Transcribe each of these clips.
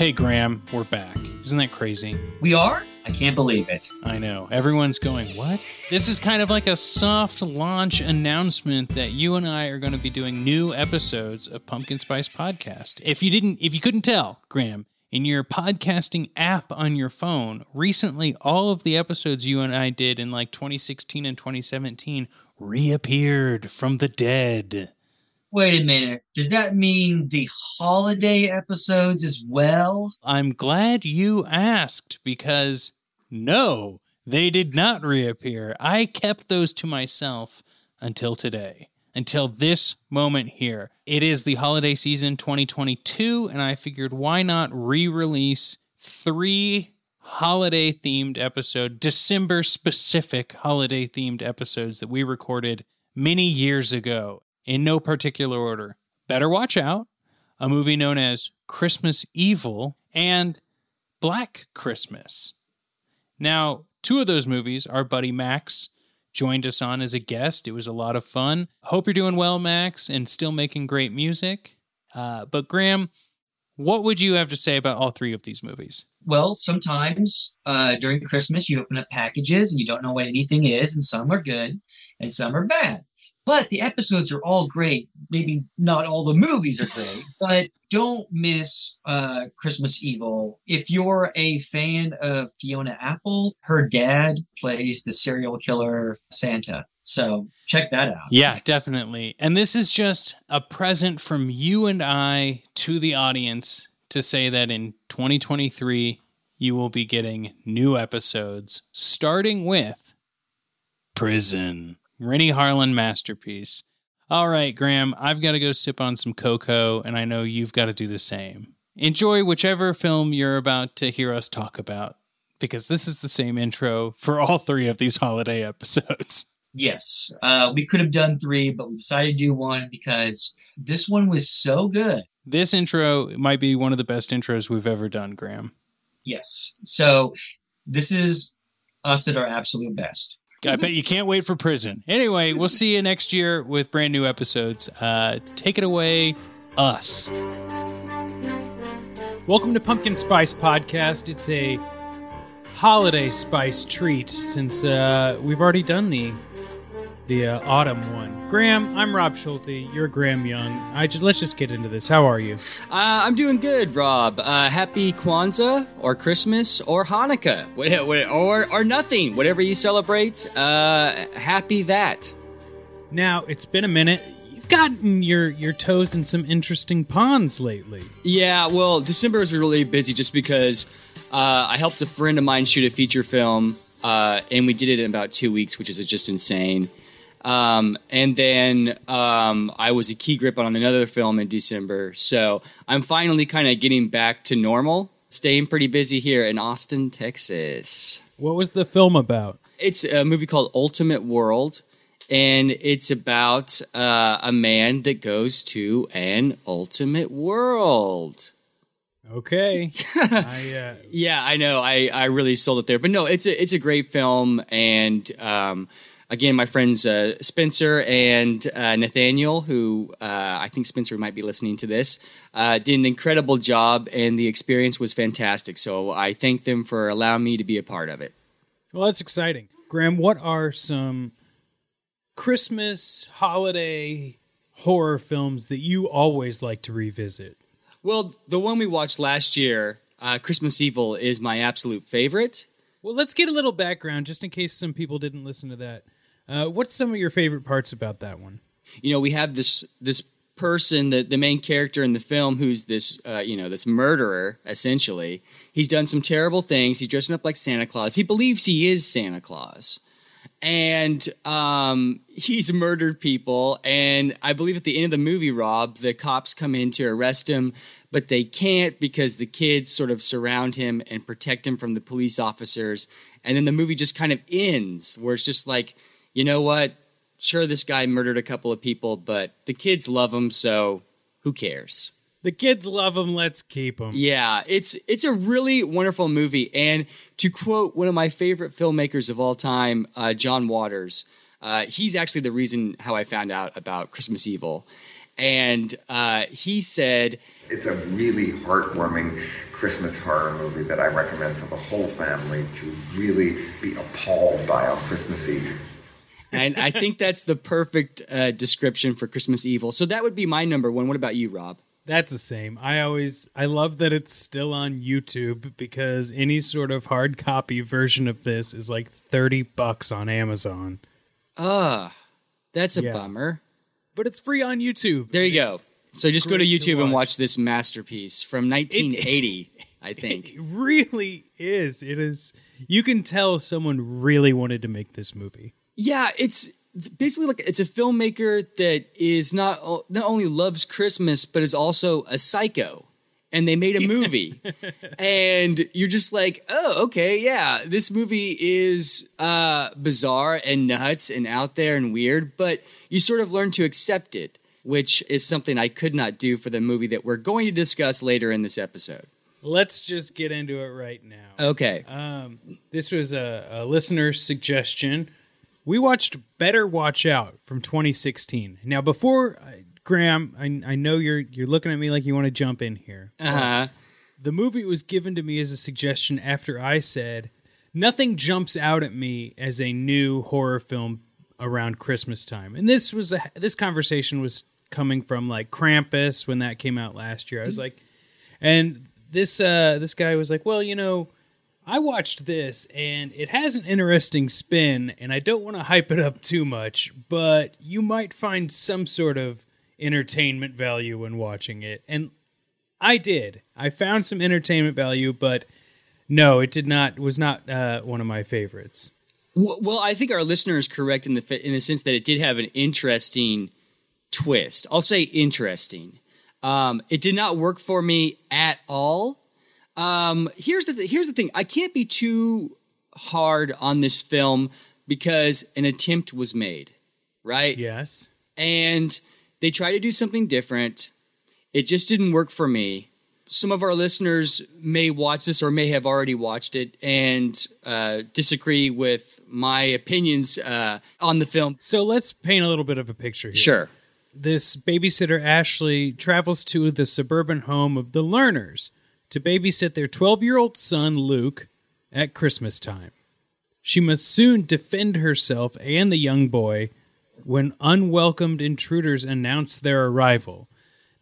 Hey, Graham, we're back. Isn't that crazy? We are? I can't believe it. I know. Everyone's going, what? This is kind of like a soft launch announcement that you and I are going to be doing new episodes of Pumpkin Spice Podcast. If you didn't, if you couldn't tell, Graham, in your podcasting app on your phone, recently all of the episodes you and I did in like 2016 and 2017 reappeared from the dead. Wait a minute. Does that mean the holiday episodes as well? I'm glad you asked because no, they did not reappear. I kept those to myself until today, until this moment here. It is the holiday season 2022, and I figured why not re release three holiday themed episode, December specific holiday themed episodes that we recorded many years ago in no particular order. Better Watch Out, a movie known as Christmas Evil, and Black Christmas. Now, two of those movies, our buddy Max joined us on as a guest. It was a lot of fun. Hope you're doing well, Max, and still making great music. Uh, but, Graham, what would you have to say about all three of these movies? Well, sometimes uh, during Christmas, you open up packages and you don't know what anything is, and some are good and some are bad. But the episodes are all great. Maybe not all the movies are great, but don't miss uh, Christmas Evil. If you're a fan of Fiona Apple, her dad plays the serial killer Santa. So check that out. Yeah, definitely. And this is just a present from you and I to the audience to say that in 2023, you will be getting new episodes, starting with Prison. Renny Harlin masterpiece. All right, Graham, I've got to go sip on some cocoa, and I know you've got to do the same. Enjoy whichever film you're about to hear us talk about, because this is the same intro for all three of these holiday episodes. Yes, uh, we could have done three, but we decided to do one because this one was so good. This intro might be one of the best intros we've ever done, Graham. Yes. So this is us at our absolute best. I bet you can't wait for prison. Anyway, we'll see you next year with brand new episodes. Uh, take it away, us. Welcome to Pumpkin Spice Podcast. It's a holiday spice treat since uh, we've already done the the uh, autumn one. Graham, I'm Rob Schulte. You're Graham Young. I just let's just get into this. How are you? Uh, I'm doing good, Rob. Uh, happy Kwanzaa or Christmas or Hanukkah or or nothing, whatever you celebrate. Uh, happy that. Now it's been a minute. You've gotten your your toes in some interesting ponds lately. Yeah, well, December was really busy just because uh, I helped a friend of mine shoot a feature film, uh, and we did it in about two weeks, which is just insane. Um, and then um, I was a key grip on another film in December. So I'm finally kind of getting back to normal, staying pretty busy here in Austin, Texas. What was the film about? It's a movie called Ultimate World. And it's about uh, a man that goes to an ultimate world. Okay. I, uh... yeah, I know. I, I really sold it there, but no, it's a it's a great film, and um, again, my friends uh, Spencer and uh, Nathaniel, who uh, I think Spencer might be listening to this, uh, did an incredible job, and the experience was fantastic. So I thank them for allowing me to be a part of it. Well, that's exciting. Graham, what are some Christmas holiday horror films that you always like to revisit? Well, the one we watched last year, uh, Christmas Evil, is my absolute favorite. Well, let's get a little background just in case some people didn't listen to that. Uh, what's some of your favorite parts about that one? You know, we have this this person, the the main character in the film, who's this uh, you know this murderer. Essentially, he's done some terrible things. He's dressing up like Santa Claus. He believes he is Santa Claus, and um, he's murdered people. And I believe at the end of the movie, Rob, the cops come in to arrest him, but they can't because the kids sort of surround him and protect him from the police officers. And then the movie just kind of ends, where it's just like you know what? Sure, this guy murdered a couple of people, but the kids love him, so who cares? The kids love him. Let's keep him. Yeah, it's it's a really wonderful movie. And to quote one of my favorite filmmakers of all time, uh, John Waters, uh, he's actually the reason how I found out about Christmas Evil. And uh, he said, "It's a really heartwarming Christmas horror movie that I recommend for the whole family to really be appalled by on Christmas Eve. And I think that's the perfect uh, description for Christmas Evil. So that would be my number one. What about you, Rob? That's the same. I always I love that it's still on YouTube because any sort of hard copy version of this is like 30 bucks on Amazon. Ah, that's a Yeah. bummer. But it's free on YouTube. There you go. So just go to great to YouTube and watch. watch this masterpiece from 1980, I think. It really is. It is you can tell someone really wanted to make this movie. Yeah, it's basically like it's a filmmaker that is not not only loves Christmas but is also a psycho. And they made a movie. and you're just like, "Oh, okay, yeah, this movie is uh bizarre and nuts and out there and weird, but you sort of learn to accept it." Which is something I could not do for the movie that we're going to discuss later in this episode. Let's just get into it right now. Okay. Um, this was a, a listener suggestion. We watched Better Watch Out from 2016. Now, before uh, Graham, I, I know you're you're looking at me like you want to jump in here. Uh huh. The movie was given to me as a suggestion after I said nothing jumps out at me as a new horror film around Christmas time. And this was a this conversation was coming from like Krampus when that came out last year. I was like and this uh this guy was like, "Well, you know, I watched this and it has an interesting spin and I don't want to hype it up too much, but you might find some sort of entertainment value when watching it." And I did. I found some entertainment value, but no, it did not was not uh, one of my favorites. Well, I think our listener is correct in the in the sense that it did have an interesting twist. I'll say interesting. Um, it did not work for me at all. Um, here's the th- here's the thing. I can't be too hard on this film because an attempt was made, right? Yes. and they tried to do something different. It just didn't work for me. Some of our listeners may watch this or may have already watched it and uh, disagree with my opinions uh, on the film. So let's paint a little bit of a picture here. Sure. this babysitter Ashley travels to the suburban home of the Lerners to babysit their 12 year old son Luke at Christmas time. She must soon defend herself and the young boy when unwelcomed intruders announce their arrival.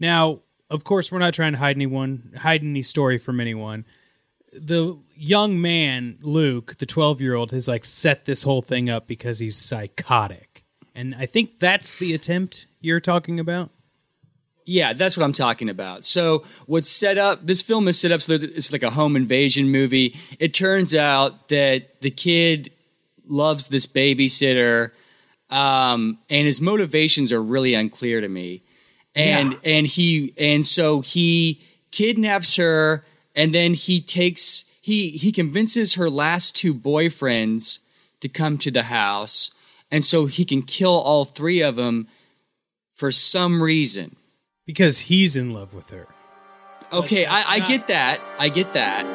Now, of course, we're not trying to hide anyone, hide any story from anyone. The young man, Luke, the 12 year old, has like set this whole thing up because he's psychotic. And I think that's the attempt you're talking about. Yeah, that's what I'm talking about. So, what's set up, this film is set up so that it's like a home invasion movie. It turns out that the kid loves this babysitter, um, and his motivations are really unclear to me. And Yeah. and he and so he kidnaps her, and then he takes he he convinces her last two boyfriends to come to the house, and so he can kill all three of them for some reason. Because he's in love with her. Okay, that's I, I not- get that. I get that.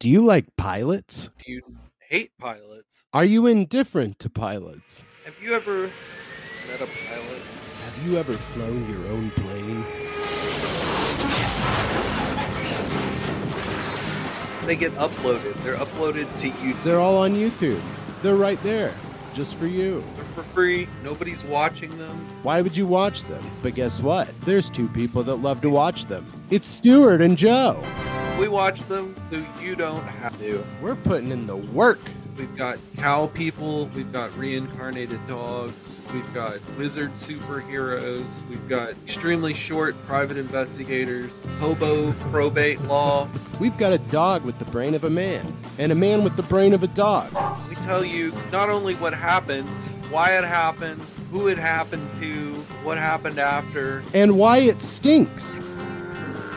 Do you like pilots? Do you hate pilots? Are you indifferent to pilots? Have you ever met a pilot? Have you ever flown your own plane? They get uploaded. They're uploaded to YouTube. They're all on YouTube. They're right there, just for you. They're for free. Nobody's watching them. Why would you watch them? But guess what? There's two people that love to watch them. It's Stuart and Joe. We watch them so you don't have to. We're putting in the work. We've got cow people. We've got reincarnated dogs. We've got wizard superheroes. We've got extremely short private investigators. Hobo probate law. We've got a dog with the brain of a man, and a man with the brain of a dog. We tell you not only what happens, why it happened, who it happened to, what happened after. And why it stinks.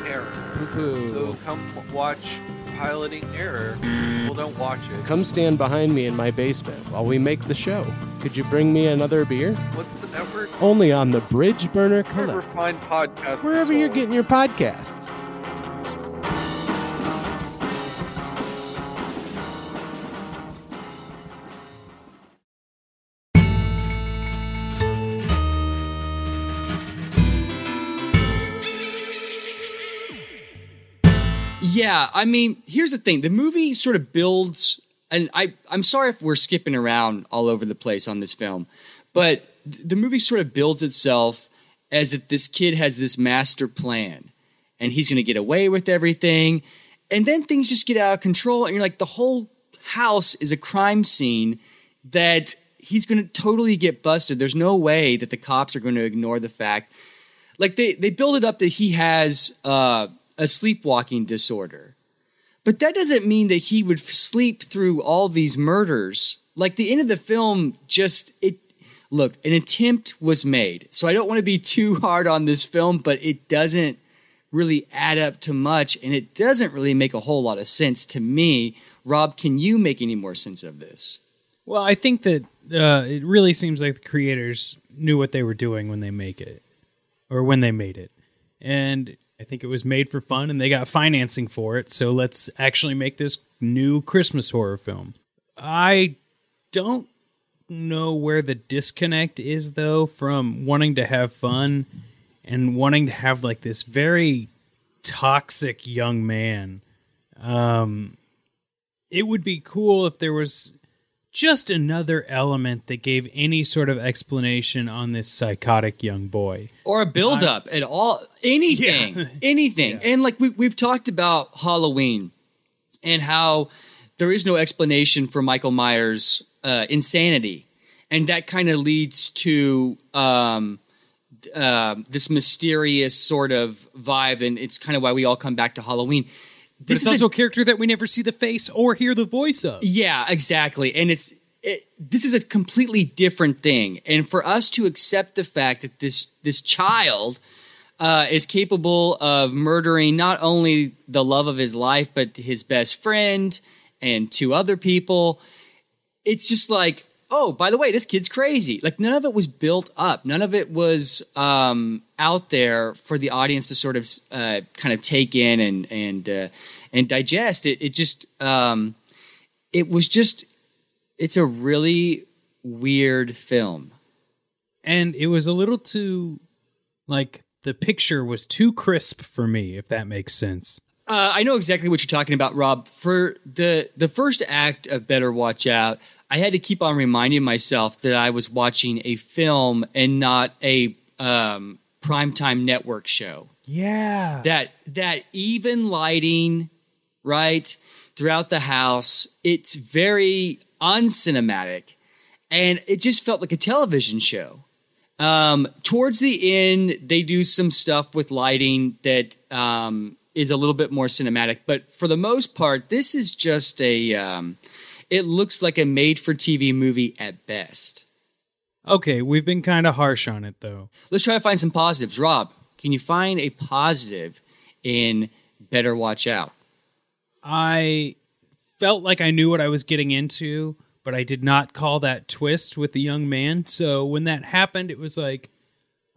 Error. Poo-poo. So come watch Piloting Error. Well, don't watch it. Come stand behind me in my basement while we make the show. Could you bring me another beer? What's the network? Only on the Bridge Burner Collective. are Wherever you're getting your podcasts. Yeah, I mean, here's the thing: the movie sort of builds, and I I'm sorry if we're skipping around all over the place on this film, but the movie sort of builds itself as that this kid has this master plan, and he's going to get away with everything, and then things just get out of control, and you're like, the whole house is a crime scene that he's going to totally get busted. There's no way that the cops are going to ignore the fact like they they build it up that he has uh, a sleepwalking disorder, but that doesn't mean that he would sleep through all these murders. Like the end of the film, just it. Look, an attempt was made, so I don't want to be too hard on this film, but it doesn't really add up to much, and it doesn't really make a whole lot of sense to me. Rob, can you make any more sense of this? Well, I think that uh, it really seems like the creators knew what they were doing when they make it, or when they made it, and I think it was made for fun, and they got financing for it. So let's actually make this new Christmas horror film. I don't know where the disconnect is though from wanting to have fun and wanting to have like this very toxic young man. Um, it would be cool if there was just another element that gave any sort of explanation on this psychotic young boy. or a build up at all anything Yeah. anything and like we, we've talked about halloween and how there is no explanation for michael myers uh, insanity and that kind of leads to um, uh, this mysterious sort of vibe and it's kind of why we all come back to halloween this is also a a character that we never see the face or hear the voice of. yeah, exactly. And it's it, this is a completely different thing. And for us to accept the fact that this this child uh, is capable of murdering not only the love of his life but his best friend and two other people, it's just like, oh, by the way, this kid's crazy. Like none of it was built up. None of it was um, out there for the audience to sort of uh, kind of take in and and uh, and digest. It it just um, it was just it's a really weird film. and it was a little too like the picture was too crisp for me if that makes sense Uh, I know exactly what you're talking about, Rob. For the the first act of Better Watch Out, I had to keep on reminding myself that I was watching a film and not a um, primetime network show. yeah That that even lighting, right throughout the house, it's very uncinematic, and it just felt like a television show. Um, towards the end, they do some stuff with lighting that um, is a little bit more cinematic, but for the most part, this is just a. Um, it looks like a made-for-TV movie at best. Okay we've been kind of harsh on it though Let's try to find some positives. Rob, can you find a positive in Better Watch Out? i felt like i knew what i was getting into but i did not call that twist with the young man so when that happened it was like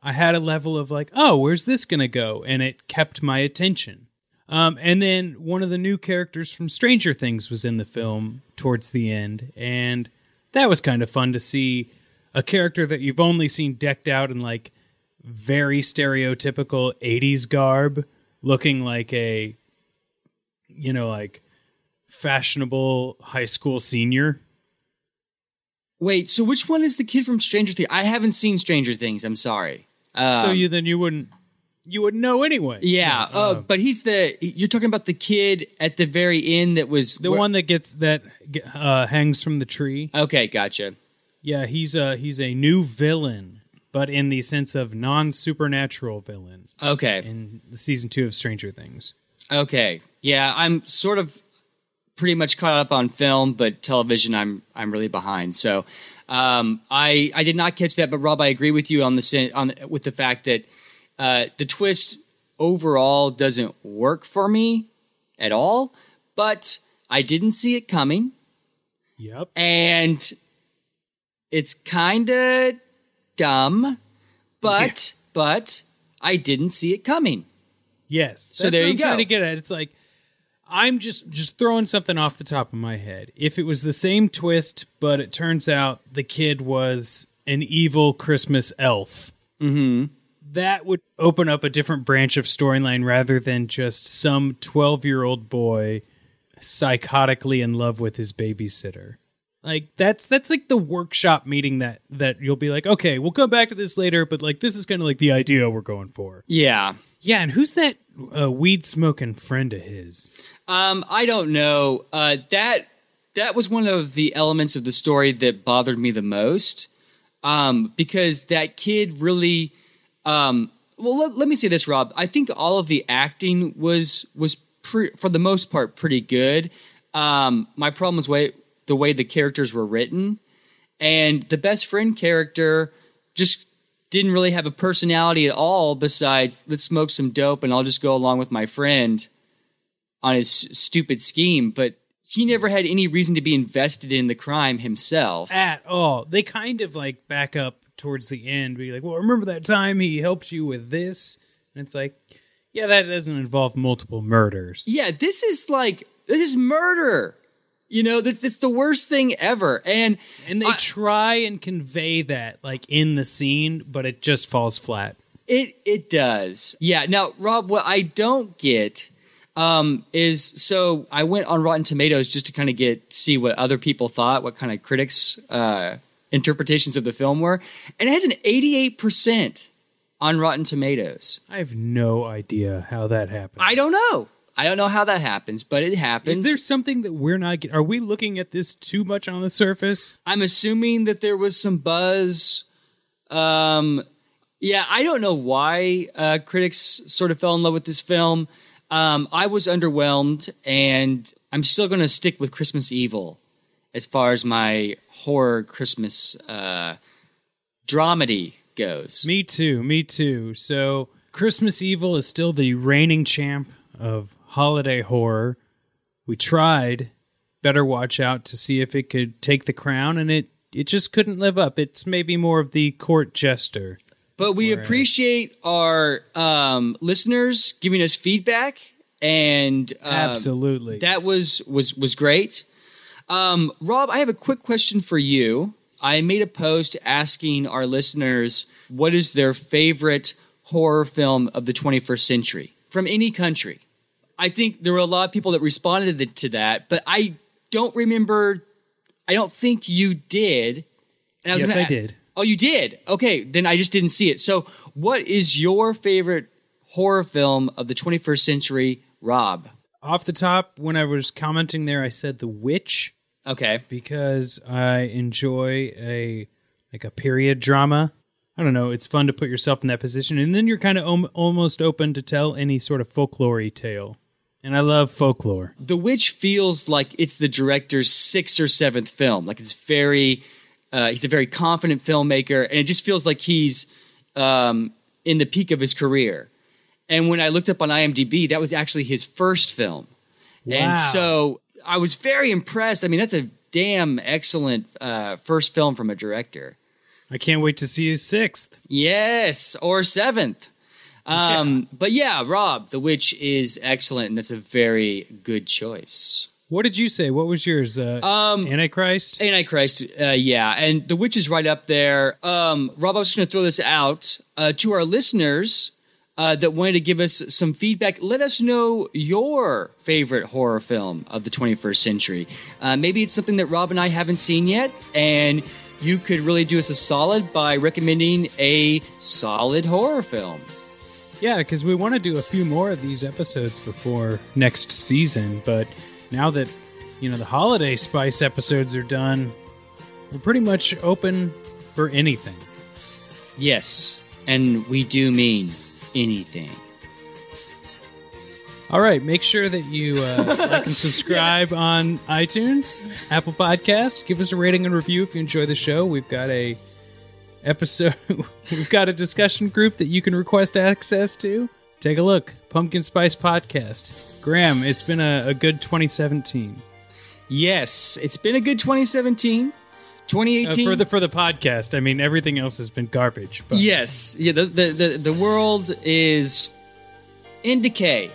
i had a level of like oh where's this gonna go and it kept my attention Um, and then one of the new characters from Stranger Things was in the film towards the end, and that was kind of fun to see a character that you've only seen decked out in like very stereotypical 80s garb, looking like a, you know, like fashionable high school senior. Wait, so which one is the kid from Stranger Things? I haven't seen Stranger Things. I'm sorry. Um, so you then you wouldn't you wouldn't know anyway. yeah, uh, but he's the. You're talking about the kid at the very end that was the where- one that gets that uh, hangs from the tree. Okay, gotcha. Yeah, he's a he's a new villain, but in the sense of non supernatural villain Okay, in the season two of Stranger Things. okay, yeah. I'm sort of pretty much caught up on film, but television, I'm I'm really behind. So, um, I I did not catch that, but Rob, I agree with you on the on the, with the fact that uh, the twist overall doesn't work for me at all. But I didn't see it coming. Yep. and it's kind of dumb, but but I didn't see it coming. Yes. So there you I'm trying go. to get at. It's like I'm just just throwing something off the top of my head. If it was the same twist, but it turns out the kid was an evil Christmas elf, Mm-hmm. that would open up a different branch of storyline rather than just some 12 year old boy psychotically in love with his babysitter. Like that's that's like the workshop meeting that that you'll be like, okay, we'll come back to this later, but like this is kind of like the idea we're going for. Yeah. Yeah, and who's that uh, weed smoking friend of his? Um, I don't know. Uh, that that was one of the elements of the story that bothered me the most, um, because that kid really. Um, well, let, let me say this, Rob. I think all of the acting was was pre- for the most part pretty good. Um, my problem was way the way the characters were written, and the best friend character just didn't really have a personality at all. Besides, let's smoke some dope and I'll just go along with my friend on his stupid scheme, but he never had any reason to be invested in the crime himself. At all. They kind of like back up towards the end, be like, well, remember that time he helped you with this? And it's like, yeah, that doesn't involve multiple murders. Yeah, this is like this is murder. You know, that's that's the worst thing ever. And And they I- try and convey that like in the scene, but it just falls flat. It it does. Yeah. Now, Rob, what I don't get um, is so I went on Rotten Tomatoes just to kind of get see what other people thought, what kind of critics' uh, interpretations of the film were, and it has an eighty-eight percent on Rotten Tomatoes. I have no idea how that happened. I don't know. I don't know how that happens, but it happens. Is there something that we're not get- Are we looking at this too much on the surface? I'm assuming that there was some buzz. Um, yeah, I don't know why uh, critics sort of fell in love with this film. Um, I was underwhelmed, and I'm still going to stick with Christmas Evil as far as my horror Christmas uh, dramedy goes. Me too. Me too. So Christmas Evil is still the reigning champ of holiday horror. We tried. Better watch out to see if it could take the crown, and it it just couldn't live up. It's maybe more of the court jester. But we appreciate our um, listeners giving us feedback, and um, Absolutely. that was was was great. Um, Rob, I have a quick question for you. I made a post asking our listeners what is their favorite horror film of the 21st century from any country. I think there were a lot of people that responded to that, but I don't remember. I don't think you did. And Yes, gonna I did. Oh, you did? Okay, then I just didn't see it. So, what is your favorite horror film of the 21st century, Rob? Off the top, when I was commenting there, I said The Witch Okay. because I enjoy a like a period drama. I don't know. It's fun to put yourself in that position, and then you're kind of om- almost open to tell any sort of folklore tale. And I love folklore. The Witch feels like it's the director's sixth or seventh film. Like it's very, uh, he's a very confident filmmaker, and it just feels like he's um, in the peak of his career. And when I looked up on IMDb, that was actually his first film. Wow. And so I was very impressed. I mean, that's a damn excellent uh, first film from a director. I can't wait to see his sixth. Yes, or seventh. Um, But yeah, Rob, The Witch is excellent, and that's a very good choice. What did you say? What was yours? Uh, Um, Antichrist. Antichrist, uh, yeah, and The Witch is right up there. Um, Rob, I was just going to throw this out uh, to our listeners uh, that wanted to give us some feedback. Let us know your favorite horror film of the 21st century. Uh, maybe it's something that Rob and I haven't seen yet, and you could really do us a solid by recommending a solid horror film. Yeah, because we want to do a few more of these episodes before next season. But now that you know the holiday spice episodes are done, we're pretty much open for anything. Yes, and we do mean anything. All right, make sure that you uh, like and subscribe on iTunes, Apple Podcasts. Give us a rating and review if you enjoy the show. We've got a episode. We've got a discussion group that you can request access to. Take a look, Pumpkin Spice Podcast. Graham, it's been a, a good 2017 Yes, it's been a good 2017. uh, 2018 for the for the podcast. I mean, everything else has been garbage. But Yes, yeah. The, the the the world is in decay.